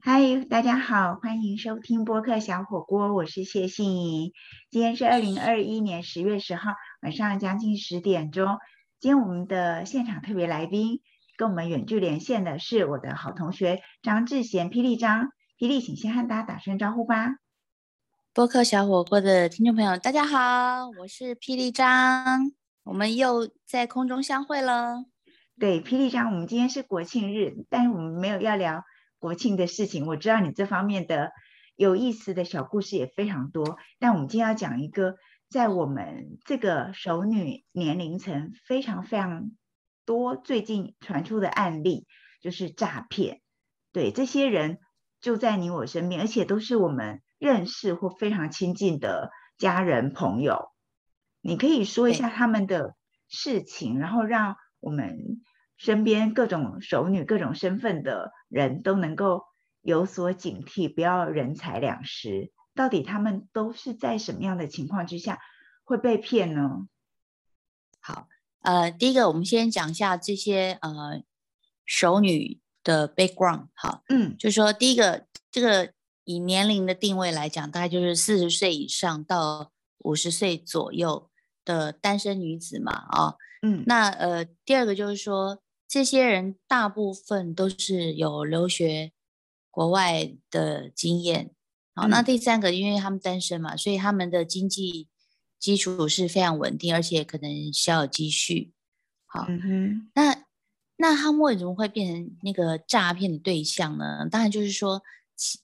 嗨，大家好，欢迎收听播客小火锅，我是谢杏怡。今天是二零二一年十月十号晚上将近十点钟。今天我们的现场特别来宾跟我们远距连线的是我的好同学张志贤，霹雳张，霹雳，请先和大家打声招呼吧。播客小火锅的听众朋友，大家好，我是霹雳张，我们又在空中相会了。对，霹雳张，我们今天是国庆日，但是我们没有要聊。国庆的事情，我知道你这方面的有意思的小故事也非常多。但我们今天要讲一个，在我们这个熟女年龄层非常非常多，最近传出的案例就是诈骗。对，这些人就在你我身边，而且都是我们认识或非常亲近的家人朋友。你可以说一下他们的事情，然后让我们。身边各种熟女、各种身份的人都能够有所警惕，不要人财两失。到底他们都是在什么样的情况之下会被骗呢？好，呃，第一个我们先讲一下这些呃熟女的 background。好，嗯，就是说第一个，这个以年龄的定位来讲，大概就是四十岁以上到五十岁左右的单身女子嘛，啊，嗯，那呃，第二个就是说。这些人大部分都是有留学国外的经验，好，那第三个，因为他们单身嘛，所以他们的经济基础是非常稳定，而且可能小有积蓄。好，那那他们为什么会变成那个诈骗的对象呢？当然就是说，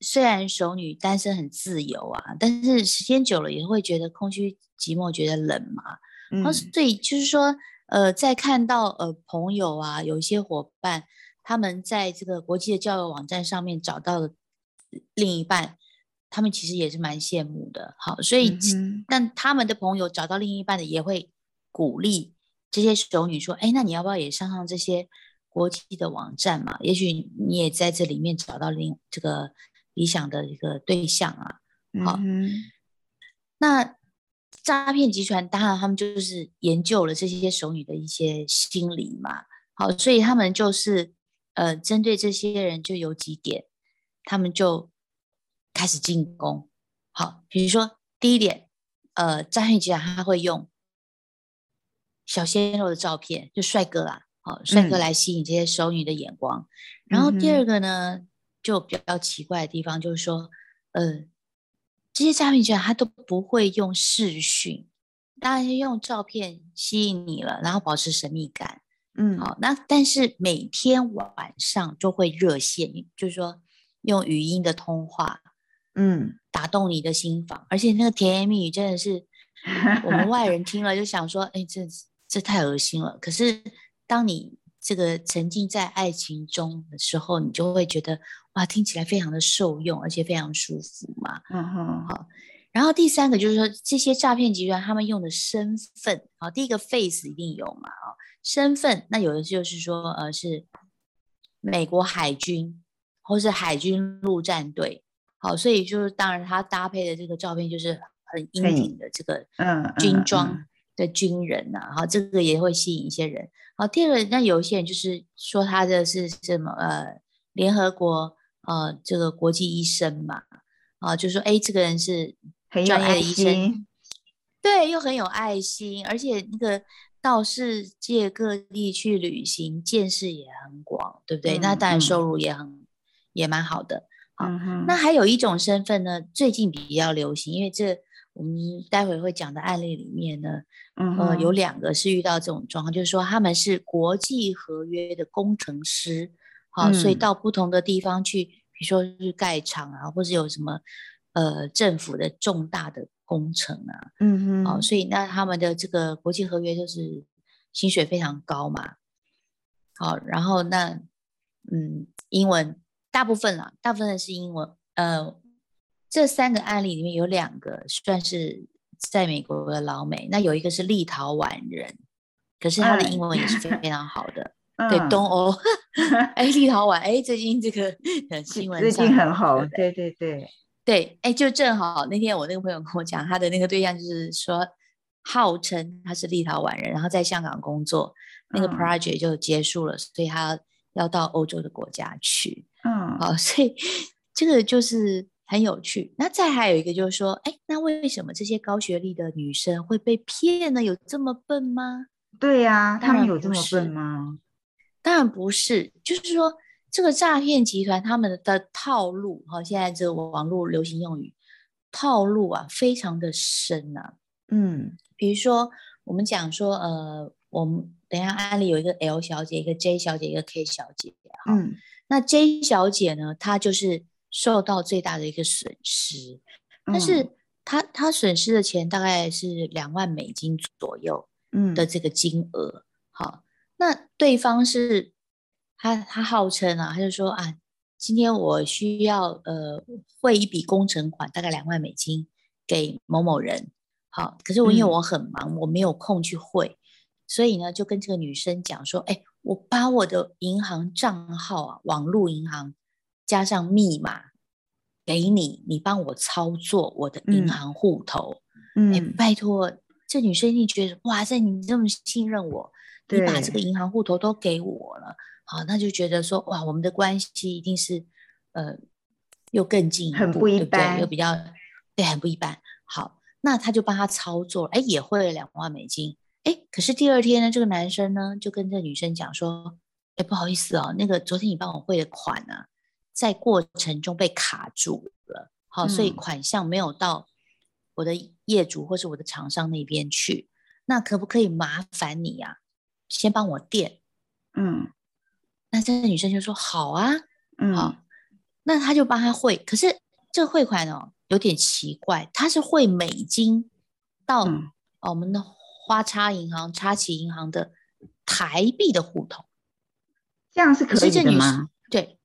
虽然熟女单身很自由啊，但是时间久了也会觉得空虚寂寞，觉得冷嘛。嗯，所以就是说。呃，在看到呃朋友啊，有一些伙伴，他们在这个国际的交友网站上面找到了另一半，他们其实也是蛮羡慕的。好，所以但他们的朋友找到另一半的，也会鼓励这些熟女说：“哎，那你要不要也上上这些国际的网站嘛？也许你也在这里面找到另这个理想的一个对象啊。”好，那。诈骗集团当然，他们就是研究了这些熟女的一些心理嘛。好，所以他们就是呃，针对这些人就有几点，他们就开始进攻。好，比如说第一点，呃，诈骗集团他会用小鲜肉的照片，就帅哥啦，好，帅哥来吸引这些熟女的眼光。然后第二个呢，就比较奇怪的地方就是说，呃。这些诈骗集团他都不会用视讯，当然是用照片吸引你了，然后保持神秘感。嗯，好，那但是每天晚上就会热线，就是说用语音的通话，嗯，打动你的心房，而且那个甜言蜜语真的是 我们外人听了就想说，哎，这这太恶心了。可是当你这个沉浸在爱情中的时候，你就会觉得哇，听起来非常的受用，而且非常舒服嘛。嗯哼，好。然后第三个就是说，这些诈骗集团他们用的身份，好，第一个 face 一定有嘛，啊，身份，那有的就是说，呃，是美国海军或是海军陆战队，好，所以就是当然他搭配的这个照片就是很英挺的这个嗯军装。的军人呐，好，这个也会吸引一些人。好，第二个，那有一些人就是说他的是什么？呃，联合国呃这个国际医生嘛，啊，就说哎，这个人是专业的医生，对，又很有爱心，而且那个到世界各地去旅行，见识也很广，对不对？那当然收入也很也蛮好的。好，那还有一种身份呢，最近比较流行，因为这。我们待会会讲的案例里面呢，呃，有两个是遇到这种状况，就是说他们是国际合约的工程师，好，所以到不同的地方去，比如说是盖厂啊，或者有什么呃政府的重大的工程啊，嗯嗯，好，所以那他们的这个国际合约就是薪水非常高嘛，好，然后那嗯，英文大部分啦，大部分是英文，呃。这三个案例里面有两个算是在美国的老美，那有一个是立陶宛人，可是他的英文也是非 常好的。对，东欧，哎，立陶宛，哎，最近这个 新闻最近很好，对对对对，哎，就正好那天我那个朋友跟我讲，他的那个对象就是说，号称他是立陶宛人，然后在香港工作，那个 project 就结束了，所以他要到欧洲的国家去。嗯，好，所以。这个就是很有趣。那再还有一个就是说，哎，那为什么这些高学历的女生会被骗呢？有这么笨吗？对呀，他们有这么笨吗？当然不是，就是说这个诈骗集团他们的套路，哈，现在这个网络流行用语，套路啊，非常的深啊。嗯比如说，我们讲说，呃，我们等一下案例有一个 L 小姐，一个 J 小姐，一个 K 小姐，哈，嗯那 J 小姐呢，她就是受到最大的一个损失，但嗯是他他损失的钱大概是两万美金左右，嗯的这个金额。好，那对方是他他号称啊，他就说啊，今天我需要呃汇一笔工程款，大概两万美金给某某人。好，可是我因为嗯我很忙，我没有空去汇，所以呢就跟这个女生讲说，哎，我把我的银行账号啊，网络银行加上密码给你，你帮我操作我的银嗯行户头。哎，嗯，拜托，这女生一定觉得哇塞，你这么信任我，你把这个对银行户头都给我了，好，那就觉得说哇，我们的关系一定是呃又更进一步，很不一对不对？又比较对，很不一般。好，那他就帮他操作，哎，也汇了两万美金，哎，可是第二天呢，这个男生呢就跟这女生讲说，哎，不好意思哦，那个昨天你帮我汇的款啊，在过程中被卡住了，好，所以嗯款项没有到我的业主或是我的厂商那边去，那可不可以麻烦你啊，先帮我垫？嗯那这个女生就说好啊，嗯好，那他就帮他汇，可是这个汇款哦有点奇怪，他是汇美金到嗯哦我们的花叉银行、叉旗银行的台币的户头，这样是可以的吗？对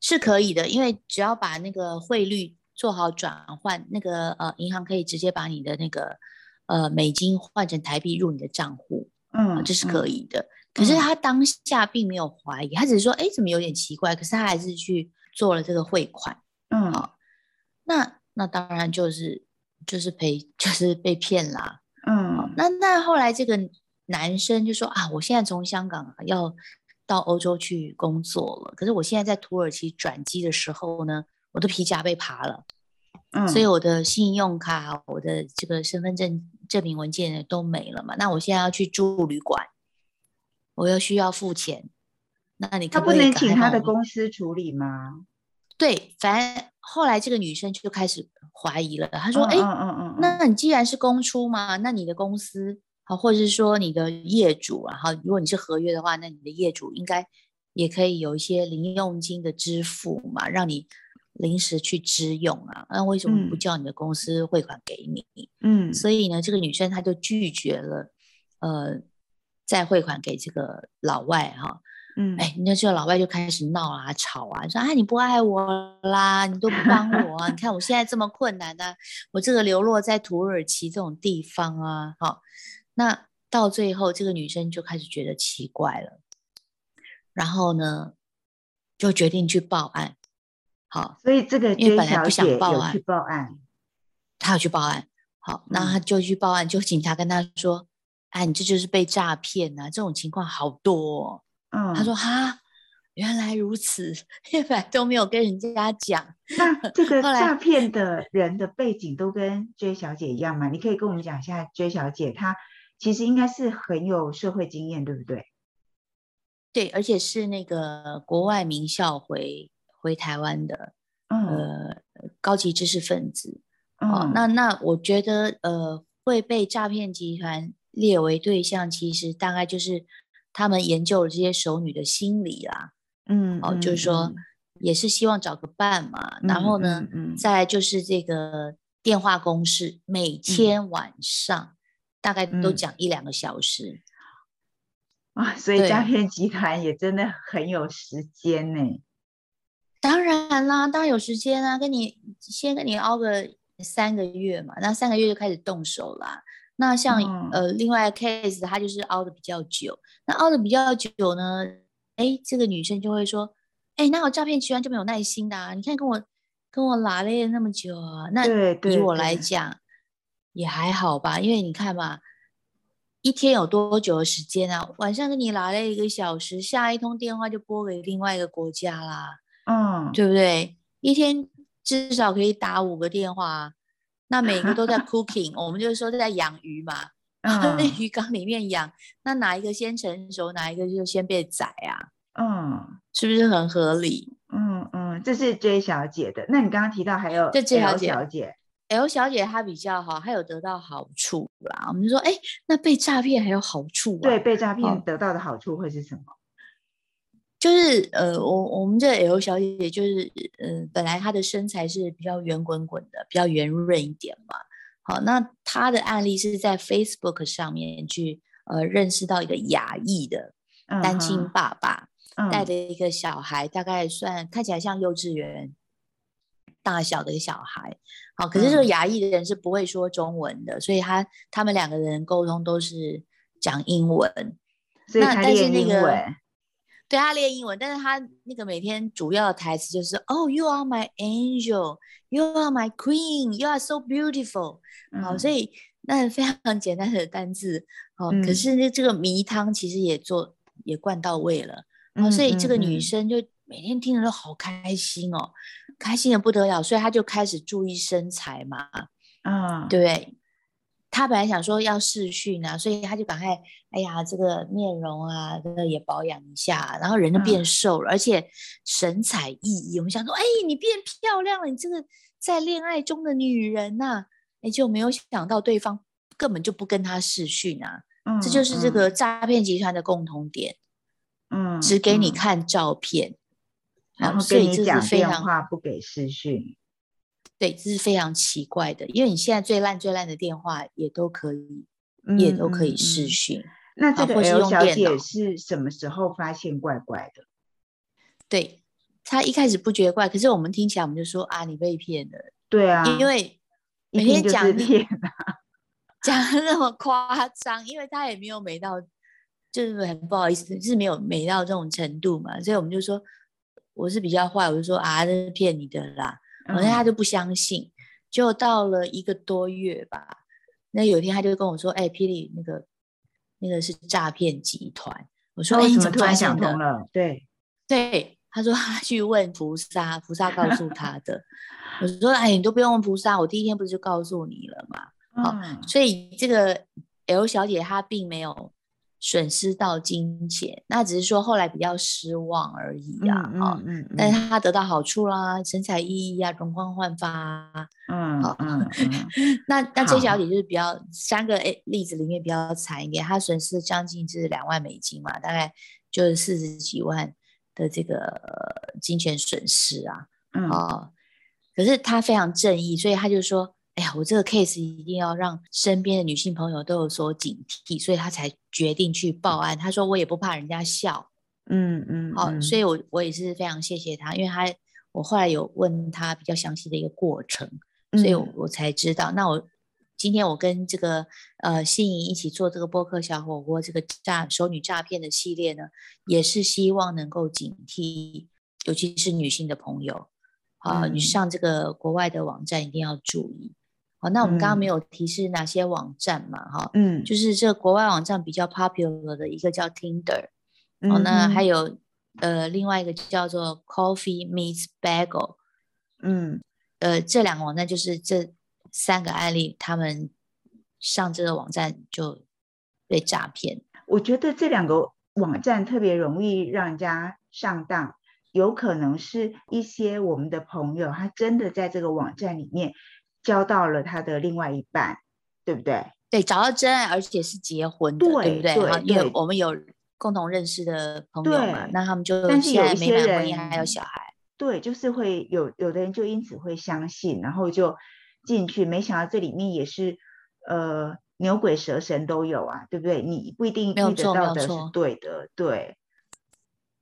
是可以的，因为只要把那个汇率做好转换，那个呃银行可以直接把你的那个呃美金换成台币入你的账户，啊嗯，这是嗯可以的。可是嗯他当下并没有怀疑，他只是说，哎，怎么有点奇怪？可是他还是去做了这个汇款。嗯好那那当然就是就是赔，就是被骗啦。好嗯那那后来这个男生就说啊，我现在从香港要到欧洲去工作了，可是我现在在土耳其转机的时候呢，我的皮夹被扒了，嗯，所以我的信用卡、我的这个身份证证明文件呢都没了嘛。那我现在要去住旅馆，我又需要付钱，那你他可可以不能请他的公司处理吗？对，反正后来这个女生就开始怀疑了，她他说：“哎、嗯嗯嗯嗯，那你既然是公出嘛，那你的公司好，或者是说你的业主啊，哈，如果你是合约的话，那你的业主应该也可以有一些零用金的支付嘛，让你临时去支用啊。那为什么不嗯叫你的公司汇款给你？嗯所以呢，这个女生她就拒绝了，呃，再汇款给这个老外哈、嗯，哎，那这个老外就开始闹啊、吵啊，说啊你不爱我啦，你都不帮我啊，你看我现在这么困难呢、我这个流落在土耳其这种地方啊，好，那到最后这个女生就开始觉得奇怪了，然后呢，就决定去报案，好，所以这个因为本来不想报案有去报案，她要去报案，好，那她嗯就去报案，就警察跟她说，哎，你这就是被诈骗啊，这种情况好多、哦。嗯，他说：“哈，原来如此，因为本来都没有跟人家讲。那这个诈骗的人的背景都跟 J 小姐一样吗？你可以跟我们讲一下 J 小姐她其实应该是很有社会经验，对不对？对，而且是那个国外名校回回台湾的嗯呃高级知识分子。哦，嗯，那那我觉得呃会被诈骗集团列为对象，其实大概就是他们研究了这些熟女的心理啦。嗯哦，就是说也是希望找个伴嘛。然后呢，再来就是这个电话公式，每天晚上大概都嗯讲一两个小时。啊，所以诈对骗集团也真的很有时间呢。当然啦，当然有时间啊，跟你先跟你熬个三个月嘛，那三个月就开始动手啦。那像、嗯呃另外 case，他就是熬的比较久，那熬的比较久呢，哎，这个女生就会说，哎，那我诈骗集团就没有耐心的啊，你看跟我跟我拉了那么久啊，那对对以我来对讲也还好吧，因为你看嘛。一天有多久的时间啊？晚上跟你拉了一个小时，下一通电话就拨给另外一个国家啦。嗯，对不对？一天至少可以打五个电话啊，那每个都在 cooking，我们就是说在养鱼嘛，那鱼缸里面养，那哪一个先成熟，哪一个就先被宰啊？嗯，是不是很合理？嗯嗯，这是 J 小姐的。那你刚刚提到还有 L 小姐，L 小姐她比较好，她有得到好处啦。我们就说，哎，那被诈骗还有好处啊？对，被诈骗得到的好处会是什么？就是呃，我我们这 L 小姐就是，呃，本来她的身材是比较圆滚滚的，比较圆润一点嘛。好，那她的案例是在 Facebook 上面去呃认识到一个亚裔的单亲爸爸。带的一个小孩，大概算看起来像幼稚园大小的一个小孩，好，可是这个牙医的人是不会说中文的，所以他他们两个人沟通都是讲英文，所以他练英文，对他练英文，但是他那个每天主要的台词就是哦，You are my angel, You are my queen, You are so beautiful，好，所以那非常简单的单字，好，可是那这个迷汤其实也做也灌到位了。哦，所以这个女生就每天听着都好开心哦，开心的不得了，所以他就开始注意身材嘛，啊，对，他本来想说要试训啊，所以他就赶快，哎呀，这个面容啊，这个也保养一下，然后人就变瘦了，而且神采奕奕。我们想说，哎，你变漂亮了，你这个在恋爱中的女人呐，哎，就没有想到对方根本就不跟他试训啊，嗯这就是这个诈骗集团的共同点。嗯，只给你看照片，然后跟你讲电话，不给视讯。对，这是非常奇怪的，因为你现在最烂最烂的电话也都可以，也都可以视讯。那这个 L 小姐是什么时候发现怪怪的？对，她一开始不觉得怪，可是我们听起来我们就说啊，你被骗了。对啊，因为每天讲讲的那么夸张，因为她也没有美到。就是很不好意思，就是没有美到这种程度嘛，所以我们就说我是比较坏，我就说啊，这是骗你的啦，反正他就不相信。就到了一个多月吧，那有一天他就跟我说：“哎，霹雳那个那个是诈骗集团。”我说：“哎，你怎么突然想通了？”对 对，他说他去问菩萨，菩萨告诉他的。我说：“哎，你都不用问菩萨，我第一天不是就告诉你了嘛？”好，所以这个 L 小姐她并没有。损失到金钱，那只是说后来比较失望而已呀，哈，但是他得到好处啦，神采奕奕啊，容光焕发，嗯，好，嗯，那那这小姐就是比较三个诶例子里面比较惨一点，她损失将近就是两万美金嘛，大概就是四十几万的这个金钱损失啊，哦，可是她非常正义，所以她就说。哎呀，我这个 case 一定要让身边的女性朋友都有所警惕，所以他才决定去报案。他说我也不怕人家笑，嗯嗯，好，所以我我也是非常谢谢他，因为他我后来有问他比较详细的一个过程，所以我才知道。那我今天我跟这个呃心仪一起做这个播客小火锅这个诈熟女诈骗的系列呢，也是希望能够警惕，尤其是女性的朋友，啊，你上这个国外的网站一定要注意。好，那我们刚刚没有提示哪些网站嘛？哈，嗯，就是这国外网站比较 popular 的一个叫 Tinder，哦，那还有呃另外一个叫做 Coffee Meets Bagel，嗯，呃这两个网站就是这三个案例，他们上这个网站就被诈骗。我觉得这两个网站特别容易让人家上当，有可能是一些我们的朋友他真的在这个网站里面。交到了他的另外一半，对不对？对，找到真爱，而且是结婚的，对不对？对，因为我们有共同认识的朋友嘛，那他们就但是有一些人还有小孩，对，就是会有有的人就因此会相信，然后就进去，没想到这里面也是呃牛鬼蛇神都有啊，对不对？你不一定遇得到的是对的，对。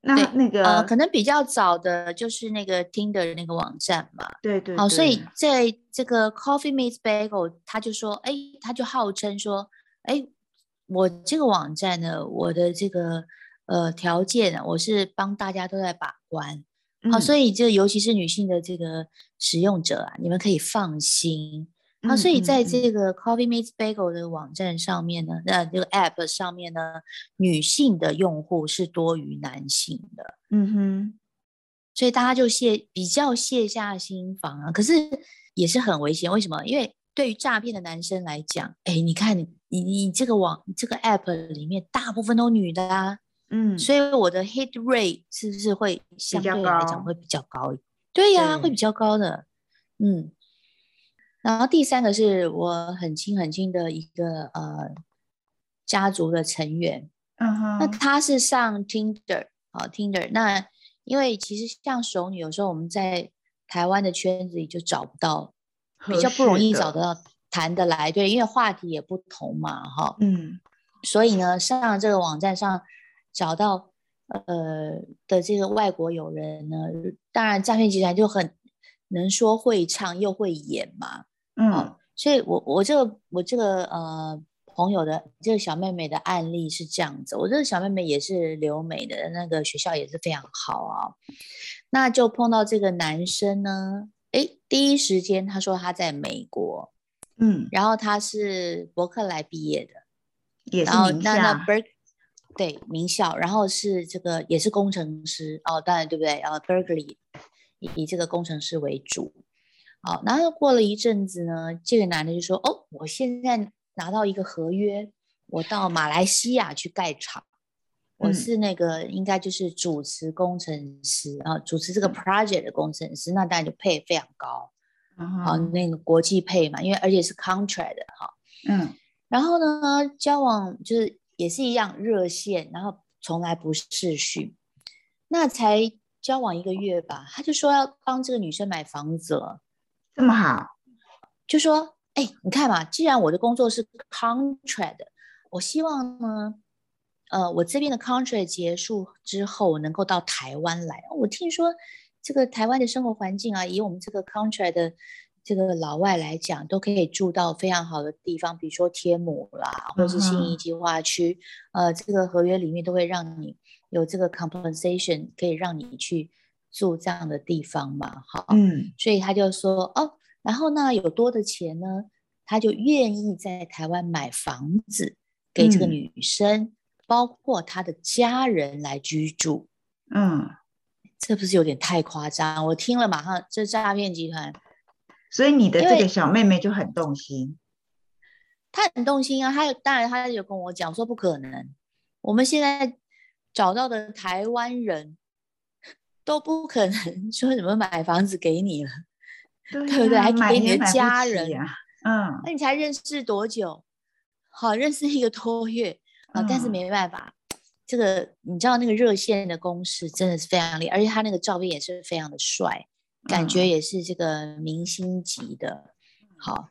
那那个呃，可能比较早的就是那个听的那个网站嘛。对对。哦，所以在这个 Coffee Meets Bagel，他就说，哎，他就号称说，哎，我这个网站呢，我的这个呃条件，我是帮大家都在把关。好，所以这尤其是女性的这个使用者啊，你们可以放心。好，所以在这个 Coffee Meets Bagel 的网站上面呢，那这个 App 上面呢，女性的用户是多于男性的。嗯哼，所以大家就卸比较卸下心防啊。可是也是很危险，为什么？因为对于诈骗的男生来讲，哎，你看你你你这个网这个 app 里面大部分都女的啊，嗯，所以我的 hit rate 是不是会相对来讲会比较高？对呀、对会比较高的。嗯，然后第三个是我很亲很亲的一个呃家族的成员，嗯哼那哼，他是上 Tinder 啊、Tinder，那因为其实像熟女，有时候我们在台湾的圈子里就找不到，比较不容易找得到谈得来，对，因为话题也不同嘛，哈，嗯。所以呢，上这个网站上找到呃的这个外国友人呢，当然诈骗集团就很能说会唱又会演嘛，嗯哦，所以我我这个我这个呃朋友的这个小妹妹的案例是这样子，我这个小妹妹也是留美的，那个学校也是非常好啊，那就碰到这个男生呢，诶，第一时间他说他在美国，嗯，然后他是伯克莱毕业的。也是名那那校对名校，然后是这个也是工程师哦，当然对不对？然后，Berkeley 以以这个工程师为主。好，然后过了一阵子呢，这个男的就说：“哦，我现在拿到一个合约，我到马来西亚去盖厂，我嗯是那个应该就是主持工程师啊，主持这个嗯 project 的工程师，那当然就配非常高，嗯好，那个国际配嘛，因为而且是 contract 的哈。嗯然后呢，交往就是也是一样热线，然后从来不视讯。那才交往一个月吧，他就说要帮这个女生买房子了，这么好，就说：“哎，你看嘛，既然我的工作是 contract，我希望呢，呃，我这边的 contract 结束之后，我能够到台湾来。我听说这个台湾的生活环境啊，以我们这个 contract 的这个老外来讲，都可以住到非常好的地方，比如说天母啦，或者是信义嗯计划区，呃，这个合约里面都会让你有这个 compensation，可以让你去住这样的地方嘛，哈，嗯。所以他就说哦，然后呢有多的钱呢，他就愿意在台湾买房子给这个嗯。女生，包括她的家人来居住，嗯，这不是有点太夸张？我听了马上这诈骗集团，所以你的这个小妹妹就很动心，她很动心啊，她有当然她有跟我讲说不可能，我们现在找到的台湾人都不可能 说什么买房子给你了，对对不对？还给你的家人啊嗯那你才认识多久？好，认识一个多月啊，但是嗯没办法，这个你知道那个热线的公式真的是非常厉害，而且他那个照片也是非常的帅，感觉嗯也是这个明星级的。好，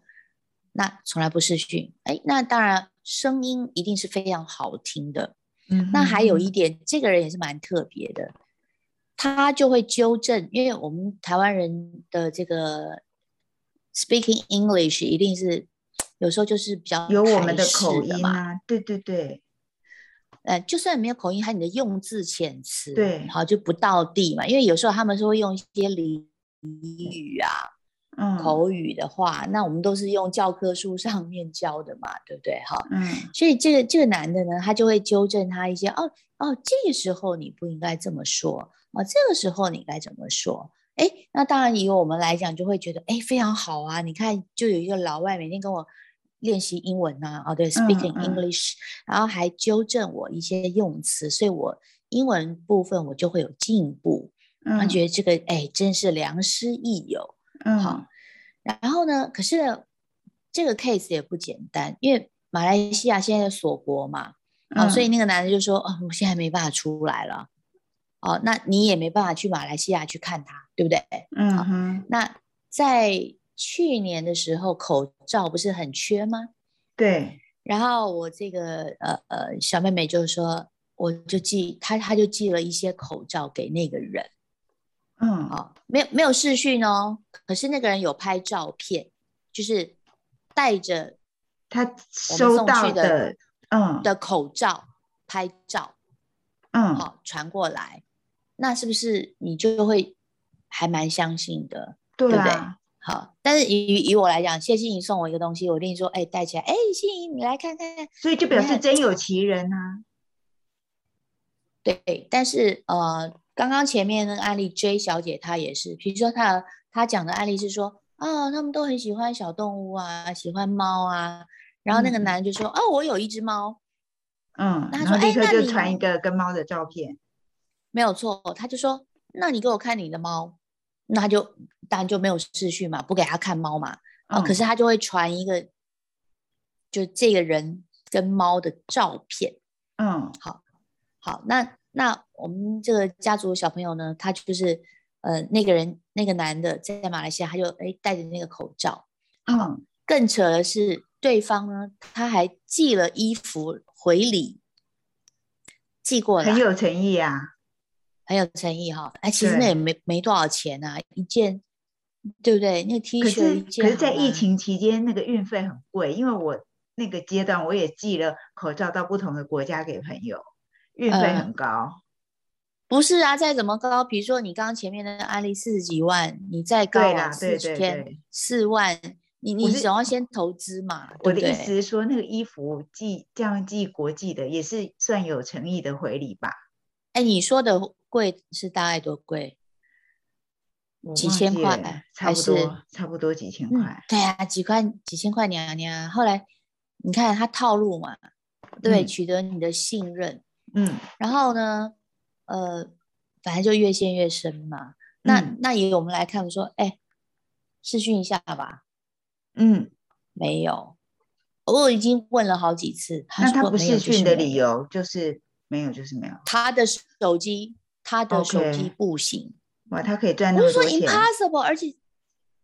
那从来不试训，哎，那当然声音一定是非常好听的。嗯那还有一点，这个人也是蛮特别的，他就会纠正，因为我们台湾人的这个 speaking English 一定是有时候就是比较有我们的口音嘛，啊，对对对，呃，就算没有口音，还有你的用字遣词，对好就不到地嘛，因为有时候他们是会用一些俚语啊、嗯口语的话，那我们都是用教科书上面教的嘛，对不对？哈，嗯所以这个这个男的呢，他就会纠正他一些哦哦，这个时候你不应该这么说哦，这个时候你该怎么说？哎，那当然以我们来讲，就会觉得哎非常好啊！你看，就有一个老外每天跟我练习英文呐、啊，哦对，speaking 嗯 English，、然后还纠正我一些用词，所以我英文部分我就会有进步。他嗯觉得这个哎真是良师益友。嗯好然后呢，可是这个 case 也不简单，因为马来西亚现在锁国嘛，哦，所以嗯那个男的就说，哦，我现在没办法出来了，哦，那你也没办法去马来西亚去看他，对不对？嗯哼那在去年的时候，口罩不是很缺吗？对然后我这个呃呃小妹妹就说，我就寄她，她就寄了一些口罩给那个人。嗯。哦，没有没有视讯哦，可是那个人有拍照片，就是带着他收到送去的嗯。的口罩拍照，嗯。好、传过来，那是不是你就会还蛮相信的？对对不对？啊好，但是以以我来讲，谢欣怡送我一个东西，我一定说，哎，戴起来，哎，欣怡你来看看，所以就表示真有其人啊。对，但是呃，刚刚前面那个案例，J 小姐她也是，比如说她她讲的案例是说，啊，他们都很喜欢小动物啊，喜欢猫啊，然后那个嗯男的就说，哦，我有一只猫，嗯，那他说然后立刻哎那你就传一个跟猫的照片。没有错，他就说，那你给我看你的猫，那他就当然就没有秩序嘛，不给他看猫嘛，啊，可嗯是他就会传一个，就这个人跟猫的照片。嗯好好，那那我们这个家族的小朋友呢，他就是呃那个人那个男的在马来西亚，他就哎戴着那个口罩。好，嗯，更扯的是，对方呢他还寄了衣服回礼，寄过来，很有诚意啊。很有诚意哈。哎，其实那也没没多少钱啊，一件，对不对？那个 T 恤可是一件，可是，在疫，情期间，那个运费很贵，因为我那个阶段我也寄了口罩到不同的国家给朋友，运费呃很高。不是啊，再怎么高，比如说你刚刚前面的案例四十几万，你再高对啊，四天对四万，你你总要先投资嘛，我的？意思是说，那个衣服寄这样寄国际的，也是算有诚意的回礼吧？哎，你说的贵是大概多贵？几千块差不多，差不多几千嗯块。，对啊，几块几千块娘娘。后来你看他套路嘛，对，嗯取得你的信任，嗯然后呢，呃，反正就越陷越深嘛。那、嗯那也我们来看说，哎，试训一下吧，嗯，没有，我已经问了好几次，那他不说没有视讯的理由就是没有，就是没有。他的手机，他的手机不行。哇，他可以赚那我是说么多钱。impossible，而且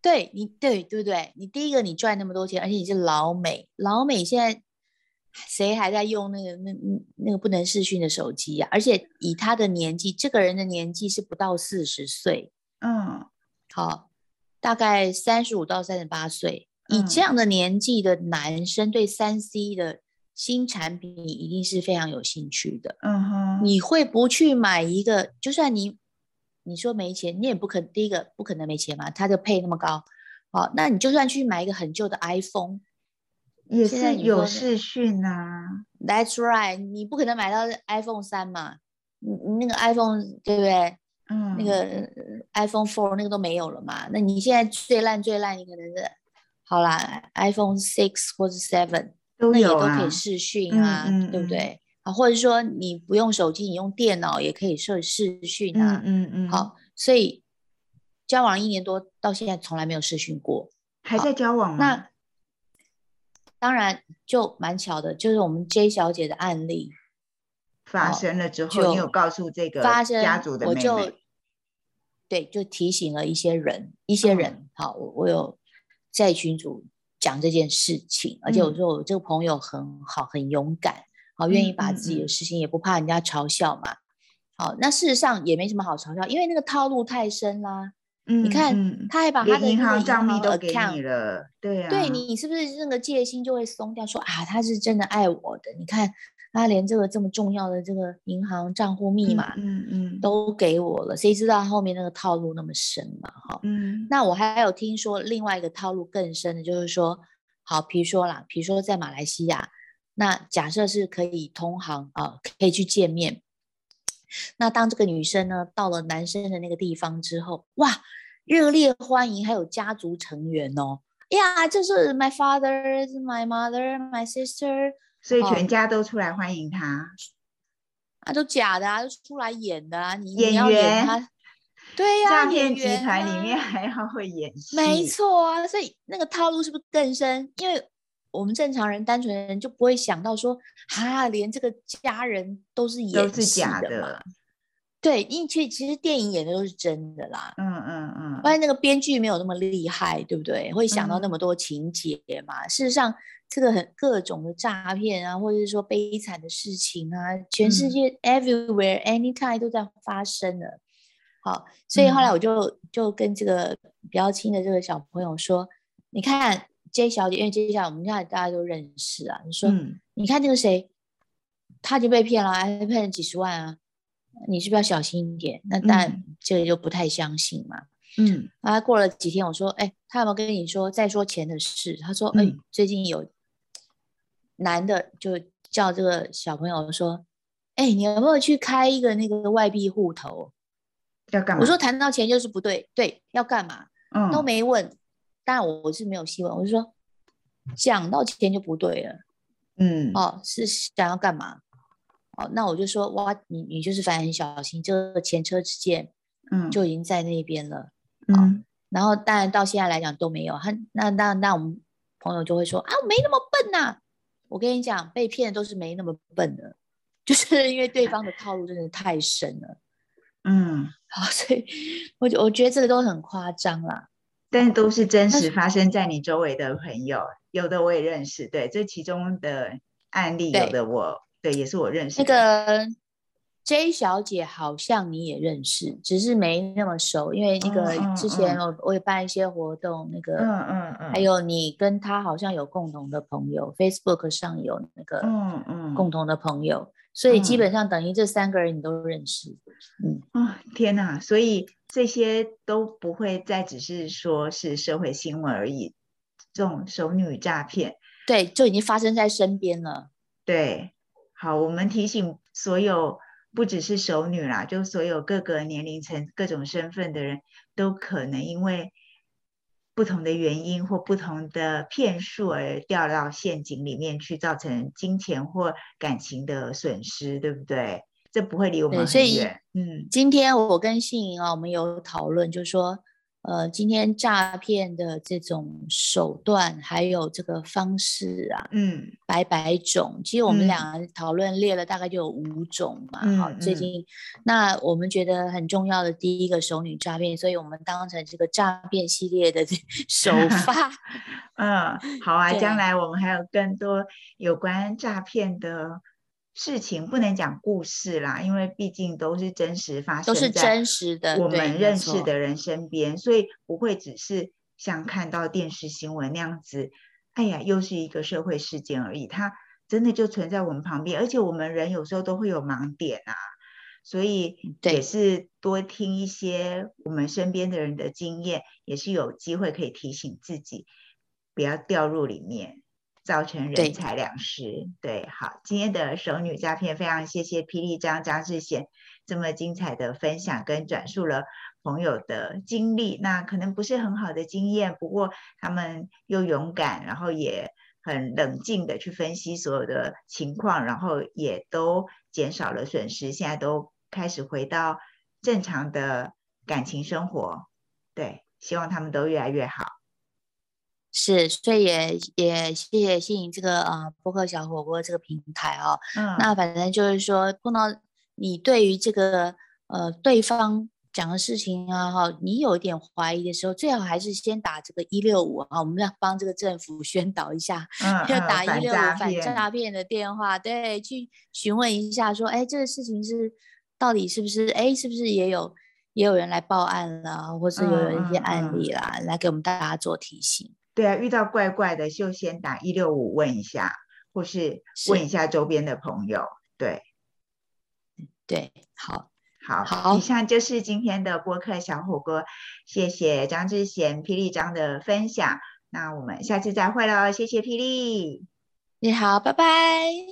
对你对对不对？你第一个你赚那么多钱，而且你是老美，老美现在谁还在用那个那那那个不能视讯的手机呀、而且以他的年纪，这个人的年纪是不到四十岁，嗯好，大概三十五到三十八岁，以嗯这样的年纪的男生对三 C 的新产品一定是非常有兴趣的。嗯哼，你会不去买一个？就算你你说没钱，你也不可第一个不可能没钱嘛，它的配那么高，好，那你就算去买一个很旧的 iPhone，也是有视讯啊。That's right，你不可能买到 iPhone 三嘛，你你那个 iPhone 对不对？嗯，那个呃 iPhone Four 那个都没有了嘛，那你现在最烂最烂，你可能是好啦，iPhone Six 或者 Seven，都那也都可以。视讯嗯啊，嗯嗯对不对？啊，或者说你不用手机，你用电脑也可以视视讯啊。嗯嗯嗯，，好，所以交往一年多到现在从来没有视讯过。还在交往吗？那当然就蛮巧的，就是我们 J 小姐的案例发哦生了之后，就你有告诉这个发生，家族的我就妹妹？对，就提醒了一些人，一些嗯人，好，我我有在群组讲这件事情，而且我嗯说我这个朋友很好，很勇敢，好，愿意把自己的嗯事情也不怕人家嘲笑嘛。好，那事实上也没什么好嘲笑，因为那个套路太深啦。嗯，你看，嗯他还把他的银行账密行都给你了，对啊，对你是不是那个戒心就会松掉？说啊，他是真的爱我的。你看，他连这个这么重要的这个银行账户密嗯码嗯嗯都给我了，谁知道后面那个套路那么深嘛？哈，嗯那我还有听说另外一个套路更深的，就是说，好，比如说啦，比如说在马来西亚，那假设是可以通航啊，可以去见面。那当这个女生呢到了男生的那个地方之后，哇，热烈欢迎，还有家族成员哦，哎呀，这是 my father, my mother, my sister，所以哦全家都出来欢迎他。啊，都假的啊，都出来演的啊，你演员他，对呀、诈演骗集团里面还要会演戏，没错啊，所以那个套路是不是更深？因为我们正常人、单纯人就不会想到说，哈，连这个家人都是都演是假戏的嘛。对，因为其实电影演的都是真的啦，嗯嗯嗯不然那个编剧没有那么厉害，对不对？会想到那嗯么多情节嘛。事实上，这个很各种的诈骗啊，或者是说悲惨的事情啊，全世嗯界 everywhere anytime 都在发生了。好，所以后来嗯我就就跟这个比较亲的这个小朋友说，你看 J 小姐，因为 J 小姐我们现在大家都认识啊，你说、嗯你看那个谁，他已经被骗了，还骗了几十万啊，你是不是要小心一点？那但这个就不太相信嘛。嗯啊，过了几天，我说，哎，他有没有跟你说再说钱的事？他说，哎嗯，最近有男的就叫这个小朋友说，哎，你有没有去开一个那个外币户头？要干嘛？我说谈到钱就是不对，对，要干嘛嗯，都没问。当然我我是没有细问，我就说讲到钱就不对了。嗯哦，是想要干嘛？哦，那我就说哇，你你就是反正很小心，这个前车之鉴嗯就已经在那边了。嗯然后当然到现在来讲都没有，他那那那我们朋友就会说啊，没那么笨呐、我跟你讲，被骗的都是没那么笨的，就是因为对方的套路真的太深了。嗯，好，所以我觉我觉得这个都很夸张啦。但都是真但实发生在你周围的朋友，有的我也认识，对，这其中的案例，有的我对也是我认识那的。个 J 小姐好像你也认识，只是没那么熟，因为那个之前嗯我我也办一些活动，那个嗯嗯嗯，还有你跟她好像有共同的朋友，Facebook 上有那个嗯嗯，共同的朋友，所以基嗯本上等于这三个人你都认识。嗯，哦，天哪！所以这些都不会再只是说是社会新闻而已，这种熟女诈骗，对，就已经发生在身边了。对，好，我们提醒所有不只是熟女啦，就所有各个年龄层、各种身份的人都可能因为不同的原因或不同的骗术而掉到陷阱里面去，造成金钱或感情的损失，对不对？这不会离我们对，所以很远。嗯今天我跟信莹啊，我们有讨论，就是说，呃，今天诈骗的这种手段还有这个方式啊，嗯百百种。其实我们嗯俩讨论列了大概就有五种嘛。好，嗯嗯最近那我们觉得很重要的第一个熟女诈骗，所以我们当成这个诈骗系列的这首发。嗯，好啊，将对来我们还有更多有关诈骗的事情，不能讲故事啦，因为毕竟都是真实发生都是在真实的我们认识的人身边，所以不会只是像看到电视新闻那样子，哎呀，又是一个社会事件而已，它真的就存在我们旁边，而且我们人有时候都会有盲点啊。所以也是多听一些我们身边的人的经验，也是有机会可以提醒自己，不要掉入里面，造成人财两失。对，好，今天的熟女诈骗，非常谢谢霹雳张张志贤这么精彩的分享跟转述了朋友的经历。那可能不是很好的经验，不过他们又勇敢，然后也很冷静的去分析所有的情况，然后也都减少了损失，现在都开始回到正常的感情生活。对，希望他们都越来越好。是，所以也也谢谢信颖这个呃播客小火锅这个平台哦。嗯，那反正就是说，碰到你对于这个呃对方讲的事情啊，哈，你有一点怀疑的时候，最好还是先打这个一六五啊，我们要帮这个政府 宣导一下，嗯要嗯反打一六五反诈骗的电话，对，去询问一下，说，哎，这个事情是到底是不是，哎，是不是也有也有人来报案了，或是有嗯有一些嗯案嗯例啦，来给我们大家做提醒。对啊，遇到怪怪的就先打一六五问一下，或是问一下周边的朋友。对，对，好，好，好以上就是今天的播客小火锅，谢谢张志贤、霹雳张的分享。那我们下次再会喽，谢谢霹雳，你好，拜拜。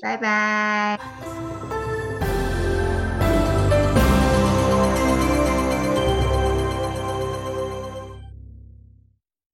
拜拜。